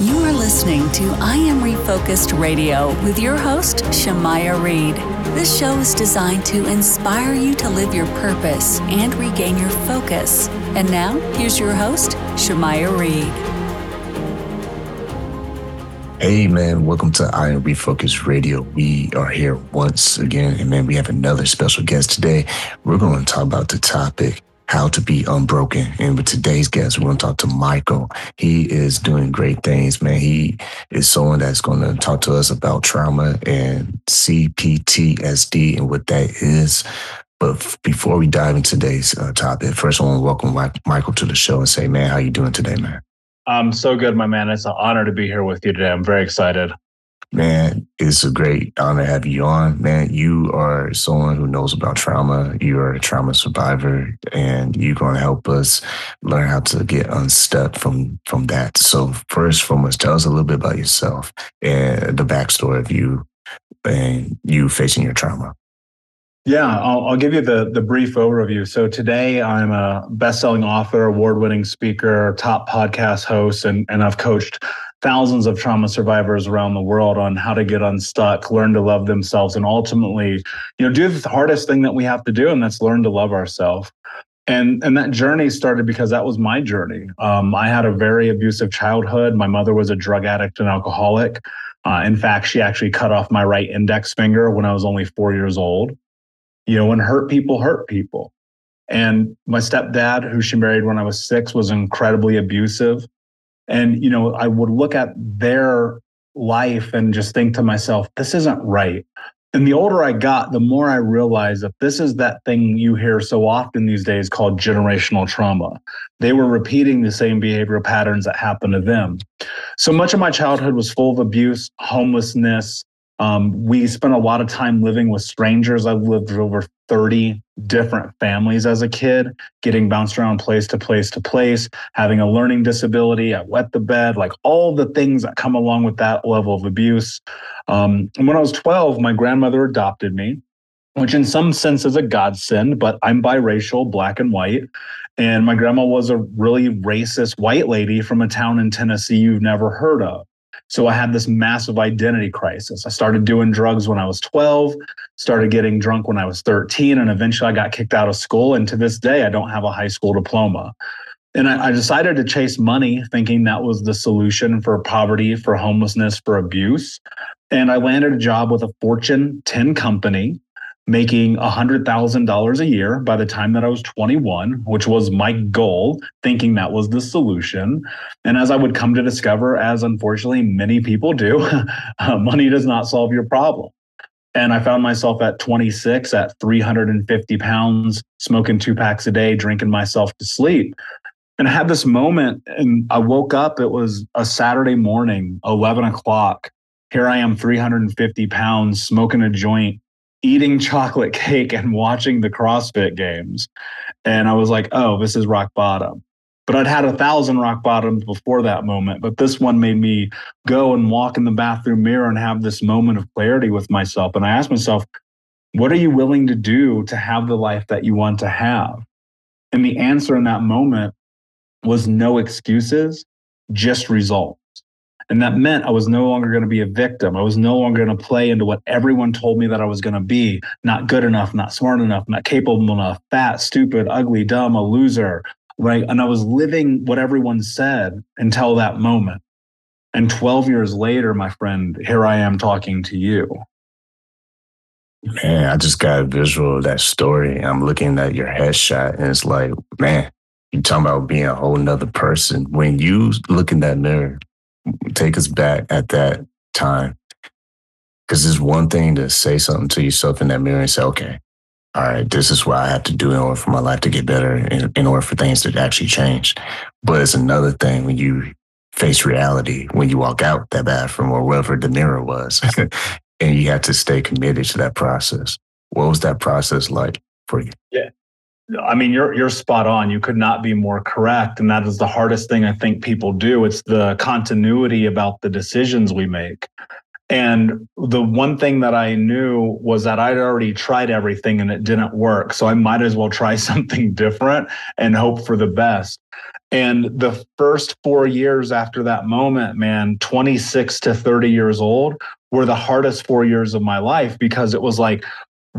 You are listening to I Am Refocused Radio with your host, Shamaya Reed. This show is designed to inspire you to live your purpose and regain your focus. And now, here's your host, Shamaya Reed. Hey man, welcome to I Am Refocused Radio. We are here once again, and man, we have another special guest today. We're going to talk about the topic how to be unbroken. And with today's guest, we're going to talk to Michael. He is doing great things, man. He is someone that's going to talk to us about trauma and CPTSD and what that is. But before we dive into today's uh, topic, first I want to welcome Michael to the show and say, man, how you doing today, man? I'm so good, my man. It's an honor to be here with you today. I'm very excited. Man, it's a great honor to have you on. Man, you are someone who knows about trauma. You are a trauma survivor, and you're going to help us learn how to get unstuck from from that. So, first, foremost, tell us a little bit about yourself and the backstory of you and you facing your trauma. Yeah, I'll, I'll, give you the the brief overview. So today I'm a best-selling author, award-winning speaker, top podcast host, and and I've coached thousands of trauma survivors around the world on how to get unstuck, learn to love themselves, and ultimately, you know, do the hardest thing that we have to do, and that's learn to love ourselves. And and that journey started because that was my journey. Um, I had a very abusive childhood. My mother was a drug addict and alcoholic. Uh, in fact, she actually cut off my right index finger when I was only four years old. You know, when hurt people hurt people. And my stepdad, who she married when I was six, was incredibly abusive. And, you know, I would look at their life and just think to myself, this isn't right. And the older I got, the more I realized that this is that thing you hear so often these days called generational trauma. They were repeating the same behavioral patterns that happened to them. So much of my childhood was full of abuse, homelessness, um, we spent a lot of time living with strangers. I've lived with over 30 different families as a kid, getting bounced around place to place to place, having a learning disability. I wet the bed, like all the things that come along with that level of abuse. Um, and when I was 12, my grandmother adopted me, which in some sense is a godsend, but I'm biracial, black and white. And my grandma was a really racist white lady from a town in Tennessee you've never heard of. So I had this massive identity crisis. I started doing drugs when I was 12, started getting drunk when I was 13, and eventually I got kicked out of school. And to this day, I don't have a high school diploma. And I, I decided to chase money, thinking that was the solution for poverty, for homelessness, for abuse. And I landed a job with a Fortune 10 company making $100,000 a year by the time that I was 21, which was my goal, thinking that was the solution. And as I would come to discover, as unfortunately many people do, uh, money does not solve your problem. And I found myself at 26 at 350 pounds, smoking two packs a day, drinking myself to sleep. And I had this moment and I woke up. It was a Saturday morning, 11 o'clock. Here I am, 350 pounds, smoking a joint, eating chocolate cake and watching the CrossFit games. And I was like, oh, this is rock bottom. But I'd had a thousand rock bottoms before that moment. But this one made me go and walk in the bathroom mirror and have this moment of clarity with myself. And I asked myself, what are you willing to do to have the life that you want to have? And the answer in that moment was no excuses, just results. And that meant I was no longer going to be a victim. I was no longer going to play into what everyone told me that I was going to be not good enough, not smart enough, not capable enough, fat, stupid, ugly, dumb, a loser. Right. And I was living what everyone said until that moment. And 12 years later, my friend, here I am talking to you. Man, I just got a visual of that story. I'm looking at your headshot and it's like, man, you talking about being a whole nother person. When you look in that mirror, take us back at that time. Because it's one thing to say something to yourself in that mirror and say, okay, all right, this is what I have to do in order for my life to get better, in, in order for things to actually change. But it's another thing when you face reality, when you walk out that bathroom or wherever the mirror was, and you have to stay committed to that process. What was that process like for you? Yeah. I mean, you're you're spot on. You could not be more correct, and that is the hardest thing I think people do. It's the continuity about the decisions we make. And the one thing that I knew was that I'd already tried everything and it didn't work. So I might as well try something different and hope for the best. And the first four years after that moment, man, 26 to 30 years old, were the hardest four years of my life because it was like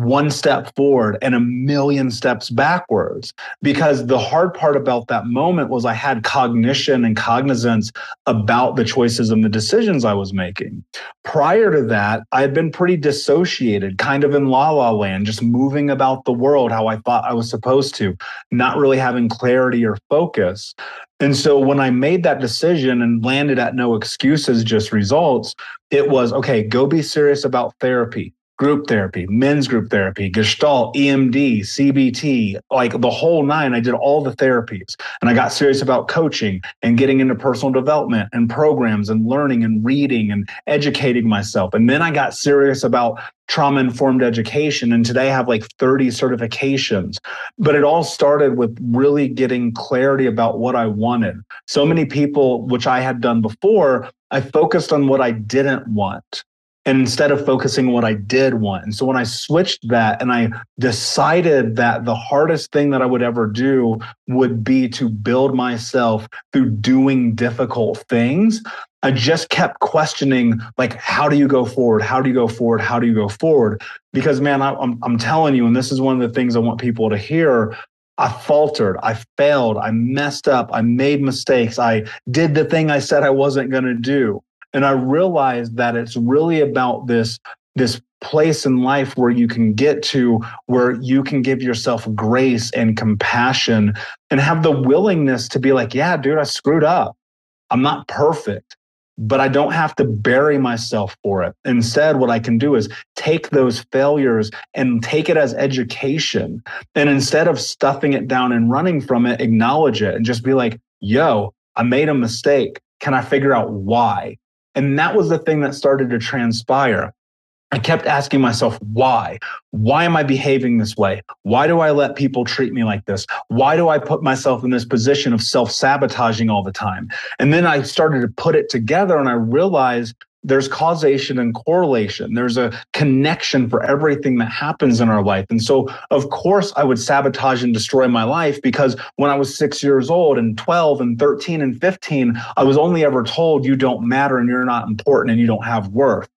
one step forward and a million steps backwards. Because the hard part about that moment was I had cognition and cognizance about the choices and the decisions I was making. Prior to that, I had been pretty dissociated, kind of in la la land, just moving about the world how I thought I was supposed to, not really having clarity or focus. And so when I made that decision and landed at no excuses, just results, it was okay, go be serious about therapy group therapy, men's group therapy, gestalt, EMD, CBT, like the whole nine. I did all the therapies and I got serious about coaching and getting into personal development and programs and learning and reading and educating myself. And then I got serious about trauma informed education. And today I have like 30 certifications. But it all started with really getting clarity about what I wanted. So many people, which I had done before, I focused on what I didn't want and instead of focusing on what I did want. And so when I switched that and I decided that the hardest thing that I would ever do would be to build myself through doing difficult things, I just kept questioning, like, how do you go forward? How do you go forward? How do you go forward? Because, man, I, I'm, I'm telling you, and this is one of the things I want people to hear. I faltered. I failed. I messed up. I made mistakes. I did the thing I said I wasn't going to do. And I realized that it's really about this, this place in life where you can get to where you can give yourself grace and compassion and have the willingness to be like, yeah, dude, I screwed up. I'm not perfect, but I don't have to bury myself for it. Instead, what I can do is take those failures and take it as education. And instead of stuffing it down and running from it, acknowledge it and just be like, yo, I made a mistake. Can I figure out why? And that was the thing that started to transpire. I kept asking myself, why? Why am I behaving this way? Why do I let people treat me like this? Why do I put myself in this position of self sabotaging all the time? And then I started to put it together and I realized there's causation and correlation. There's a connection for everything that happens in our life. And so, of course, I would sabotage and destroy my life because when I was six years old and 12 and 13 and 15, I was only ever told you don't matter and you're not important and you don't have worth.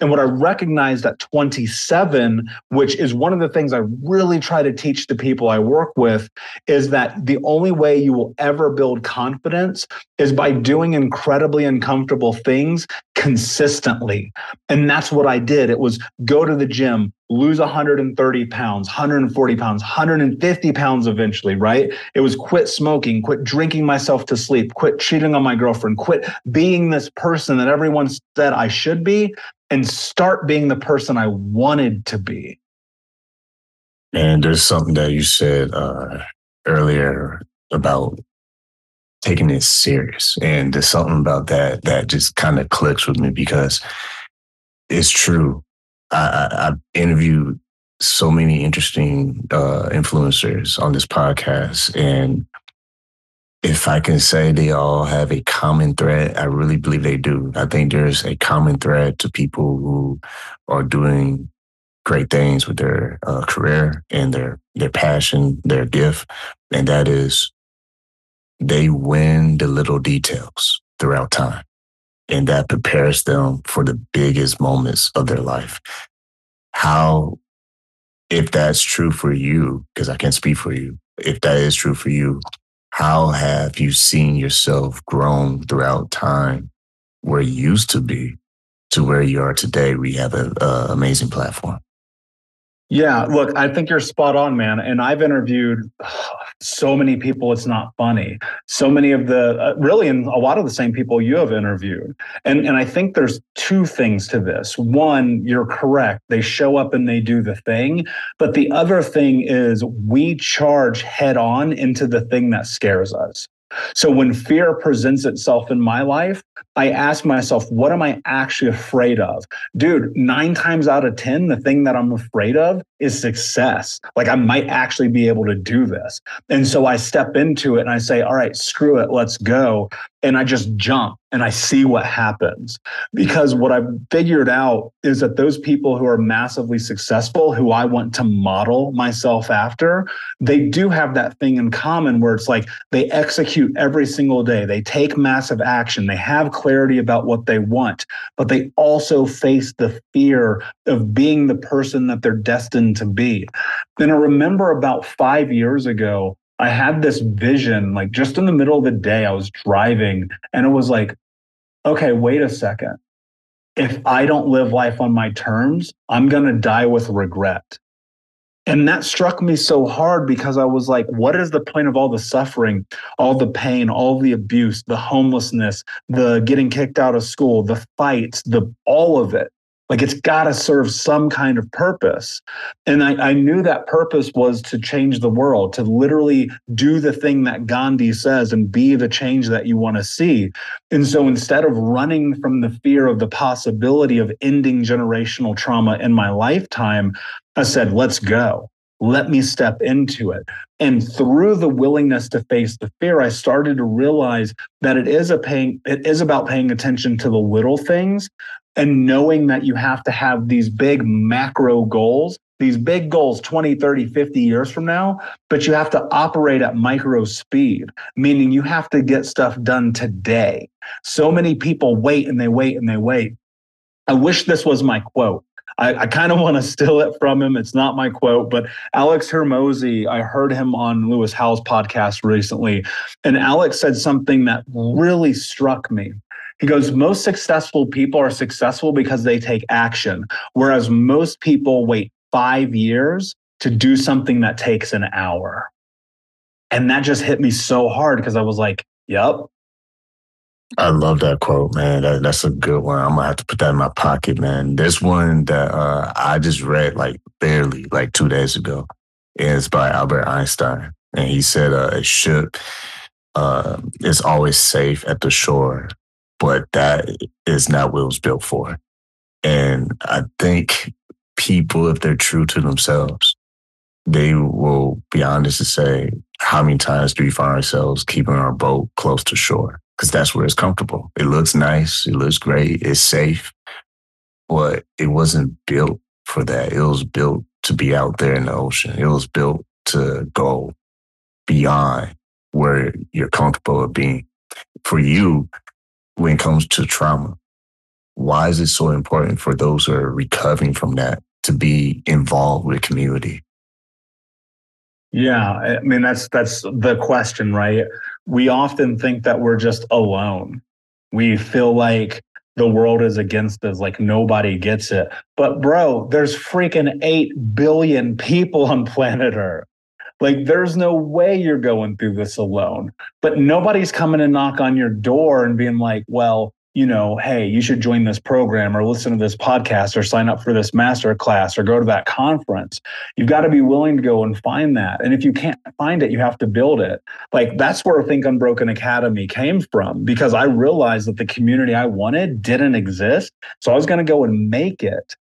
And what I recognized at 27, which is one of the things I really try to teach the people I work with, is that the only way you will ever build confidence is by doing incredibly uncomfortable things consistently. And that's what I did. It was go to the gym, lose 130 pounds, 140 pounds, 150 pounds eventually, right? It was quit smoking, quit drinking myself to sleep, quit cheating on my girlfriend, quit being this person that everyone said I should be and start being the person I wanted to be. And there's something that you said uh, earlier about taking it serious. And there's something about that that just kind of clicks with me because it's true. I, I, I've interviewed so many interesting uh, influencers on this podcast, and if I can say they all have a common thread, I really believe they do. I think there's a common thread to people who are doing great things with their uh, career and their their passion, their gift, and that is they win the little details throughout time, and that prepares them for the biggest moments of their life. How, if that's true for you, because I can't speak for you, if that is true for you, how have you seen yourself grown throughout time where you used to be to where you are today? We have an amazing platform yeah, look, I think you're spot on, man. And I've interviewed so many people, it's not funny. So many of the, uh, really, and a lot of the same people you have interviewed. And, and I think there's two things to this. One, you're correct. They show up and they do the thing. But the other thing is we charge head on into the thing that scares us. So when fear presents itself in my life, I ask myself, what am I actually afraid of? Dude, nine times out of 10, the thing that I'm afraid of is success. Like I might actually be able to do this. And so I step into it and I say, all right, screw it, let's go and I just jump and I see what happens. Because what I've figured out is that those people who are massively successful, who I want to model myself after, they do have that thing in common where it's like they execute every single day, they take massive action, they have clarity about what they want, but they also face the fear of being the person that they're destined to be. And I remember about five years ago, I had this vision, like just in the middle of the day, I was driving and it was like, okay, wait a second. If I don't live life on my terms, I'm going to die with regret. And that struck me so hard because I was like, what is the point of all the suffering, all the pain, all the abuse, the homelessness, the getting kicked out of school, the fights, the all of it? Like it's got to serve some kind of purpose. And I, I, knew that purpose was to change the world, to literally do the thing that Gandhi says and be the change that you want to see. And so instead of running from the fear of the possibility of ending generational trauma in my lifetime, I said, let's go. Let me step into it. And through the willingness to face the fear, I started to realize that it is a paying, it is about paying attention to the little things and knowing that you have to have these big macro goals these big goals 20 30 50 years from now but you have to operate at micro speed meaning you have to get stuff done today. So many people wait and they wait and they wait. I wish this was my quote I, I kind of want to steal it from him. It's not my quote, but Alex Hormozi, I heard him on Lewis Howes' podcast recently, and Alex said something that really struck me. He goes, most successful people are successful because they take action, whereas most people wait five years to do something that takes an hour. And that just hit me so hard because I was like, yep. I love that quote, man. That, that's a good one. I'm gonna have to put that in my pocket, man. There's one that uh, I just read like barely, like two days ago. It's by Albert Einstein, and he said uh, a ship uh, is always safe at the shore but that is not what it was built for. And I think people, if they're true to themselves, they will be honest to say, how many times do we find ourselves keeping our boat close to shore? Because that's where it's comfortable. It looks nice, it looks great, it's safe, but it wasn't built for that. It was built to be out there in the ocean. It was built to go beyond where you're comfortable of being. For you, when it comes to trauma? Why is it so important for those who are recovering from that to be involved with community? Yeah, I mean that's that's the question, right? We often think that we're just alone. We feel like the world is against us, like nobody gets it. But bro, there's freaking 8 billion people on planet Earth. Like, there's no way you're going through this alone. But nobody's coming to knock on your door and being like, well, you know, hey, you should join this program or listen to this podcast or sign up for this master class or go to that conference. You've got to be willing to go and find that. And if you can't find it, you have to build it. Like that's where Think Unbroken Academy came from because I realized that the community I wanted didn't exist. So I was going to go and make it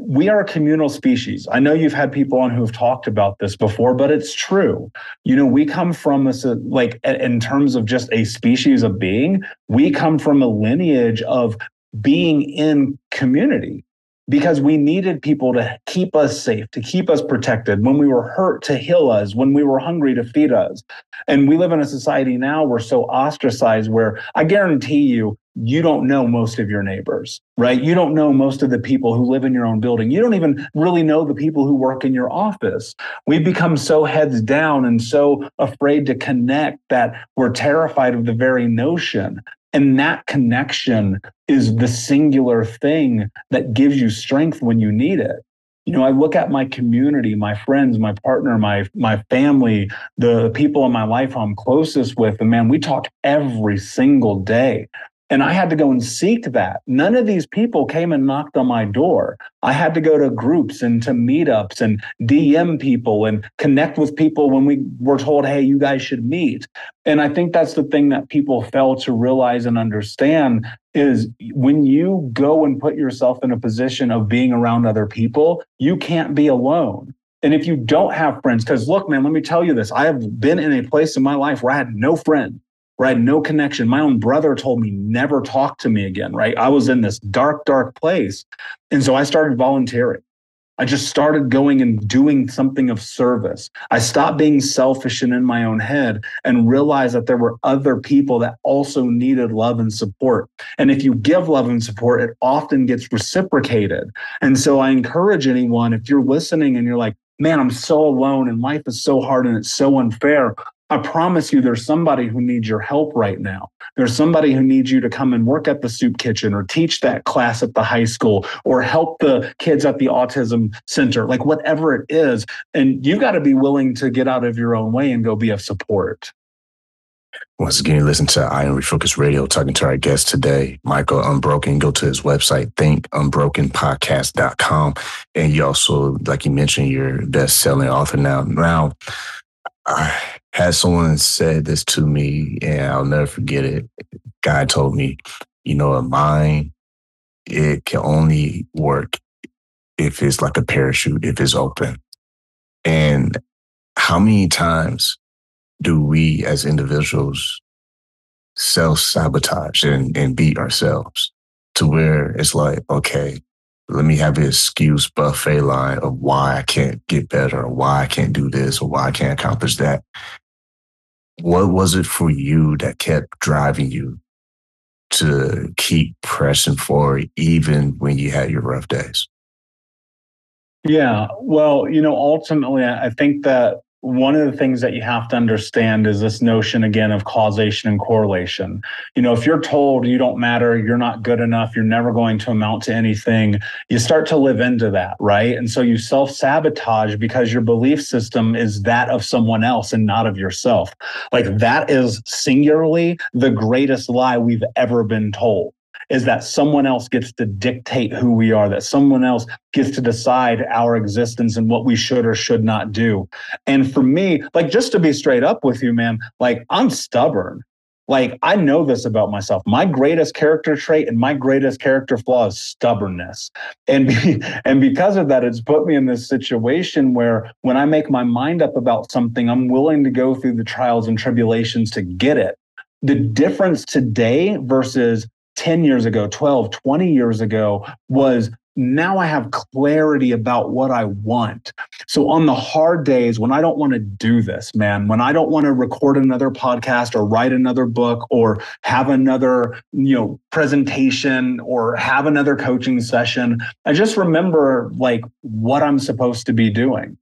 we are a communal species. I know you've had people on who have talked about this before, but it's true. You know, we come from a, like in terms of just a species of being, we come from a lineage of being in community because we needed people to keep us safe, to keep us protected, when we were hurt, to heal us, when we were hungry, to feed us. And we live in a society now we're so ostracized where I guarantee you, you don't know most of your neighbors, right? You don't know most of the people who live in your own building. You don't even really know the people who work in your office. We've become so heads down and so afraid to connect that we're terrified of the very notion and that connection is the singular thing that gives you strength when you need it. You know, I look at my community, my friends, my partner, my my family, the people in my life I'm closest with, and man, we talk every single day. And I had to go and seek that. None of these people came and knocked on my door. I had to go to groups and to meetups and DM people and connect with people when we were told, hey, you guys should meet. And I think that's the thing that people fail to realize and understand is when you go and put yourself in a position of being around other people, you can't be alone. And if you don't have friends, because look, man, let me tell you this I have been in a place in my life where I had no friend where I had no connection. My own brother told me never talk to me again, right? I was in this dark, dark place. And so I started volunteering. I just started going and doing something of service. I stopped being selfish and in my own head and realized that there were other people that also needed love and support. And if you give love and support, it often gets reciprocated. And so I encourage anyone, if you're listening and you're like, man, I'm so alone and life is so hard and it's so unfair. I promise you, there's somebody who needs your help right now. There's somebody who needs you to come and work at the soup kitchen or teach that class at the high school or help the kids at the autism center, like whatever it is. And you've got to be willing to get out of your own way and go be of support. Once again, listen to I Am Refocus Radio, talking to our guest today, Michael Unbroken. Go to his website, thinkunbrokenpodcast.com. And you also, like you mentioned, you're best selling author now. Now, I had someone said this to me, and I'll never forget it. Guy told me, you know, a mind, it can only work if it's like a parachute, if it's open. And how many times do we as individuals self sabotage and, and beat ourselves to where it's like, okay, let me have an excuse buffet line of why I can't get better or why I can't do this or why I can't accomplish that. What was it for you that kept driving you to keep pressing forward even when you had your rough days? Yeah, well, you know, ultimately, I think that one of the things that you have to understand is this notion again of causation and correlation. You know, if you're told you don't matter, you're not good enough, you're never going to amount to anything, you start to live into that, right? And so you self sabotage because your belief system is that of someone else and not of yourself. Like that is singularly the greatest lie we've ever been told is that someone else gets to dictate who we are, that someone else gets to decide our existence and what we should or should not do. And for me, like just to be straight up with you, man, like I'm stubborn. Like I know this about myself. My greatest character trait and my greatest character flaw is stubbornness. And be, and because of that it's put me in this situation where when I make my mind up about something, I'm willing to go through the trials and tribulations to get it. The difference today versus 10 years ago, 12, 20 years ago was now I have clarity about what I want. So on the hard days when I don't want to do this, man, when I don't want to record another podcast or write another book or have another, you know, presentation or have another coaching session, I just remember like what I'm supposed to be doing.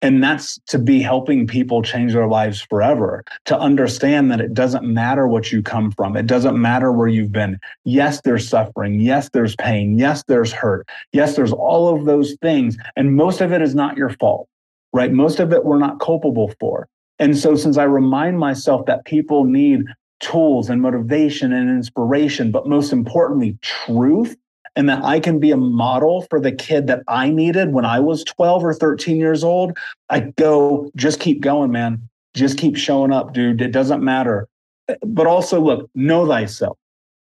And that's to be helping people change their lives forever, to understand that it doesn't matter what you come from. It doesn't matter where you've been. Yes, there's suffering. Yes, there's pain. Yes, there's hurt. Yes, there's all of those things. And most of it is not your fault, right? Most of it we're not culpable for. And so, since I remind myself that people need tools and motivation and inspiration, but most importantly, truth and that I can be a model for the kid that I needed when I was 12 or 13 years old, I go, just keep going, man. Just keep showing up, dude. It doesn't matter. But also, look, know thyself.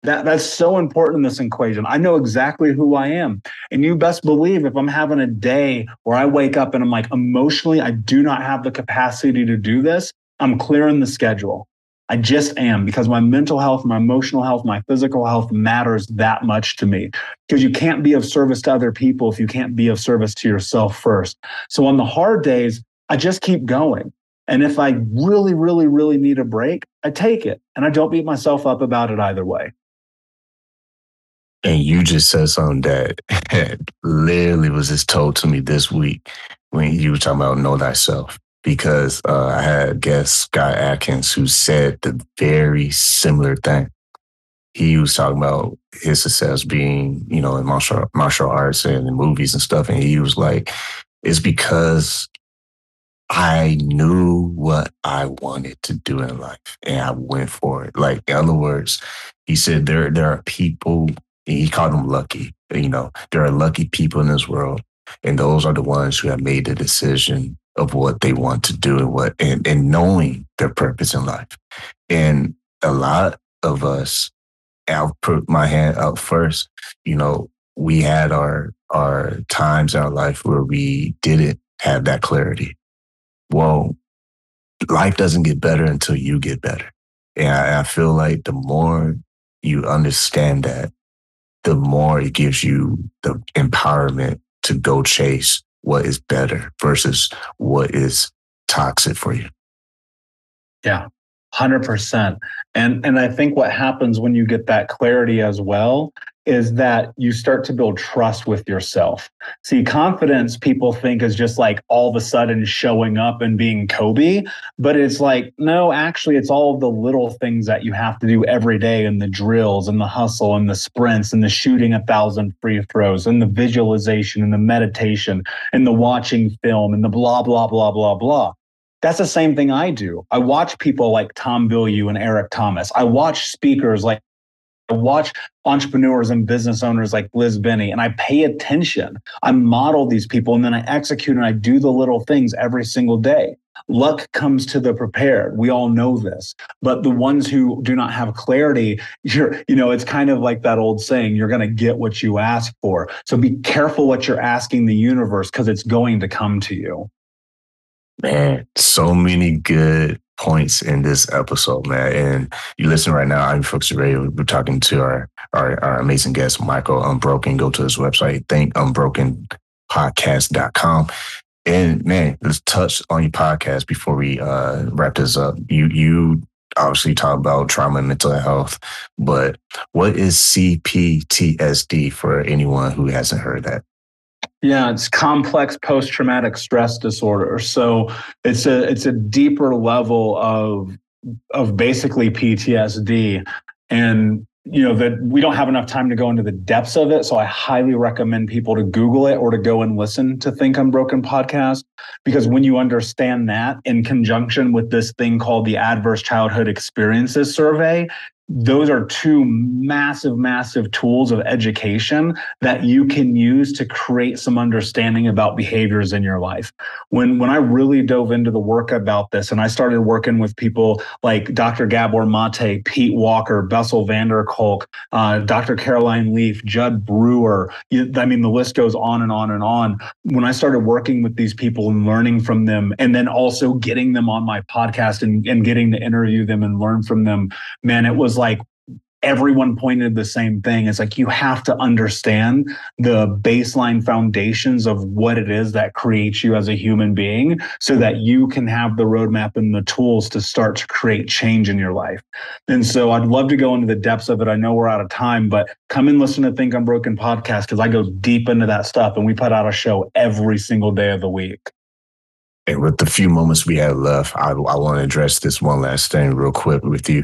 That that's so important in this equation. I know exactly who I am. And you best believe if I'm having a day where I wake up and I'm like emotionally I do not have the capacity to do this, I'm clearing the schedule. I just am because my mental health, my emotional health, my physical health matters that much to me. Because you can't be of service to other people if you can't be of service to yourself first. So on the hard days, I just keep going. And if I really, really, really need a break, I take it and I don't beat myself up about it either way. And you just said something that literally was just told to me this week when you were talking about know thyself. Because uh, I had guest, Scott Adkins, who said the very similar thing. He was talking about his success being, you know, in martial martial arts and in movies and stuff. And he was like, it's because I knew what I wanted to do in life and I went for it. Like, in other words, he said there, there are people, he called them lucky. You know, there are lucky people in this world. And those are the ones who have made the decision of what they want to do and what, and, and knowing their purpose in life. And a lot of us, I'll put my hand up first, you know, we had our, our times in our life where we didn't have that clarity well, life doesn't get better until you get better. And I, I feel like the more you understand that, the more it gives you the empowerment to go chase what is better versus what is toxic for you. Yeah, 100%. And and I think what happens when you get that clarity as well is that you start to build trust with yourself. See, confidence people think is just like all of a sudden showing up and being Kobe, but it's like, no, actually, it's all the little things that you have to do every day and the drills and the hustle and the sprints and the shooting a thousand free throws and the visualization and the meditation and the watching film and the blah, blah, blah, blah, blah. That's the same thing I do. I watch people like Tom Bilyeu and Eric Thomas. I watch speakers like I watch entrepreneurs and business owners like Liz Benny and I pay attention. I model these people and then I execute and I do the little things every single day. Luck comes to the prepared. We all know this. But the ones who do not have clarity, you're, you know, it's kind of like that old saying, you're going to get what you ask for. So be careful what you're asking the universe because it's going to come to you. Man, so many good points in this episode, man. And you listen right now, I'm Focus Radio. We're talking to our, our, our amazing guest, Michael Unbroken. Go to his website, thinkunbrokenpodcast.com. And man, let's touch on your podcast before we uh, wrap this up. You you obviously talk about trauma and mental health, but what is CPTSD for anyone who hasn't heard that? Yeah, it's complex post-traumatic stress disorder. So it's a it's a deeper level of of basically PTSD. And you know that we don't have enough time to go into the depths of it. So I highly recommend people to Google it or to go and listen to Think Unbroken podcast. Because when you understand that in conjunction with this thing called the Adverse Childhood Experiences Survey, those are two massive, massive tools of education that you can use to create some understanding about behaviors in your life. When when I really dove into the work about this, and I started working with people like Dr. Gabor Mate, Pete Walker, Bessel van der Kolk, uh, Dr. Caroline Leaf, Jud Brewer. I mean, the list goes on and on and on. When I started working with these people and learning from them, and then also getting them on my podcast and, and getting to interview them and learn from them, man, it was like everyone pointed the same thing. It's like you have to understand the baseline foundations of what it is that creates you as a human being so that you can have the roadmap and the tools to start to create change in your life. And so I'd love to go into the depths of it. I know we're out of time, but come and listen to Think Unbroken podcast because I go deep into that stuff and we put out a show every single day of the week. And with the few moments we have left, I, I want to address this one last thing real quick with you.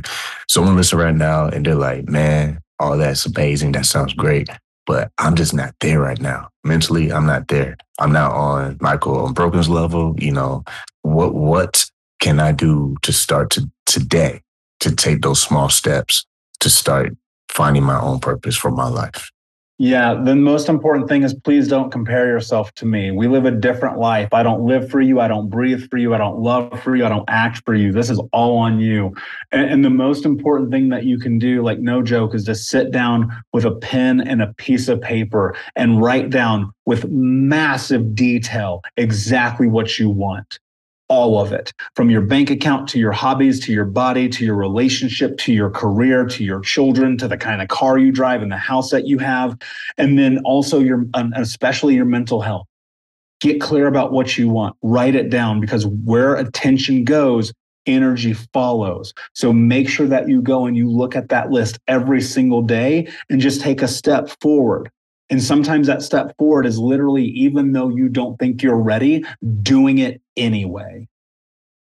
Someone listen right now and they're like, man, all that's amazing. That sounds great. But I'm just not there right now. Mentally, I'm not there. I'm not on Michael on Unbroken's level. You know, what what can I do to start to today to take those small steps to start finding my own purpose for my life? Yeah, the most important thing is please don't compare yourself to me. We live a different life. I don't live for you. I don't breathe for you. I don't love for you. I don't act for you. This is all on you. And, and, the most important thing that you can do, like no joke, is to sit down with a pen and a piece of paper and write down with massive detail exactly what you want all of it from your bank account to your hobbies to your body to your relationship to your career to your children to the kind of car you drive and the house that you have and then also your especially your mental health. Get clear about what you want. Write it down because where attention goes energy follows. So make sure that you go and you look at that list every single day and just take a step forward and sometimes that step forward is literally, even though you don't think you're ready, doing it anyway.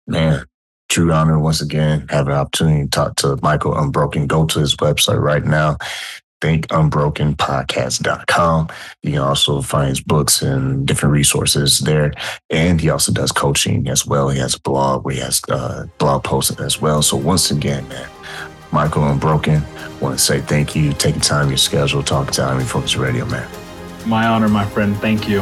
Man, true honor once again. Have an opportunity to talk to Michael Unbroken. Go to his website right now, thinkunbrokenpodcast.com. You can also find his books and different resources there. And he also does coaching as well. He has a blog where he has uh, blog posts as well. So once again, man, Michael Unbroken. Want to say thank you, taking time your schedule, talking to IM Focus Radio, man. My honor, my friend. Thank you.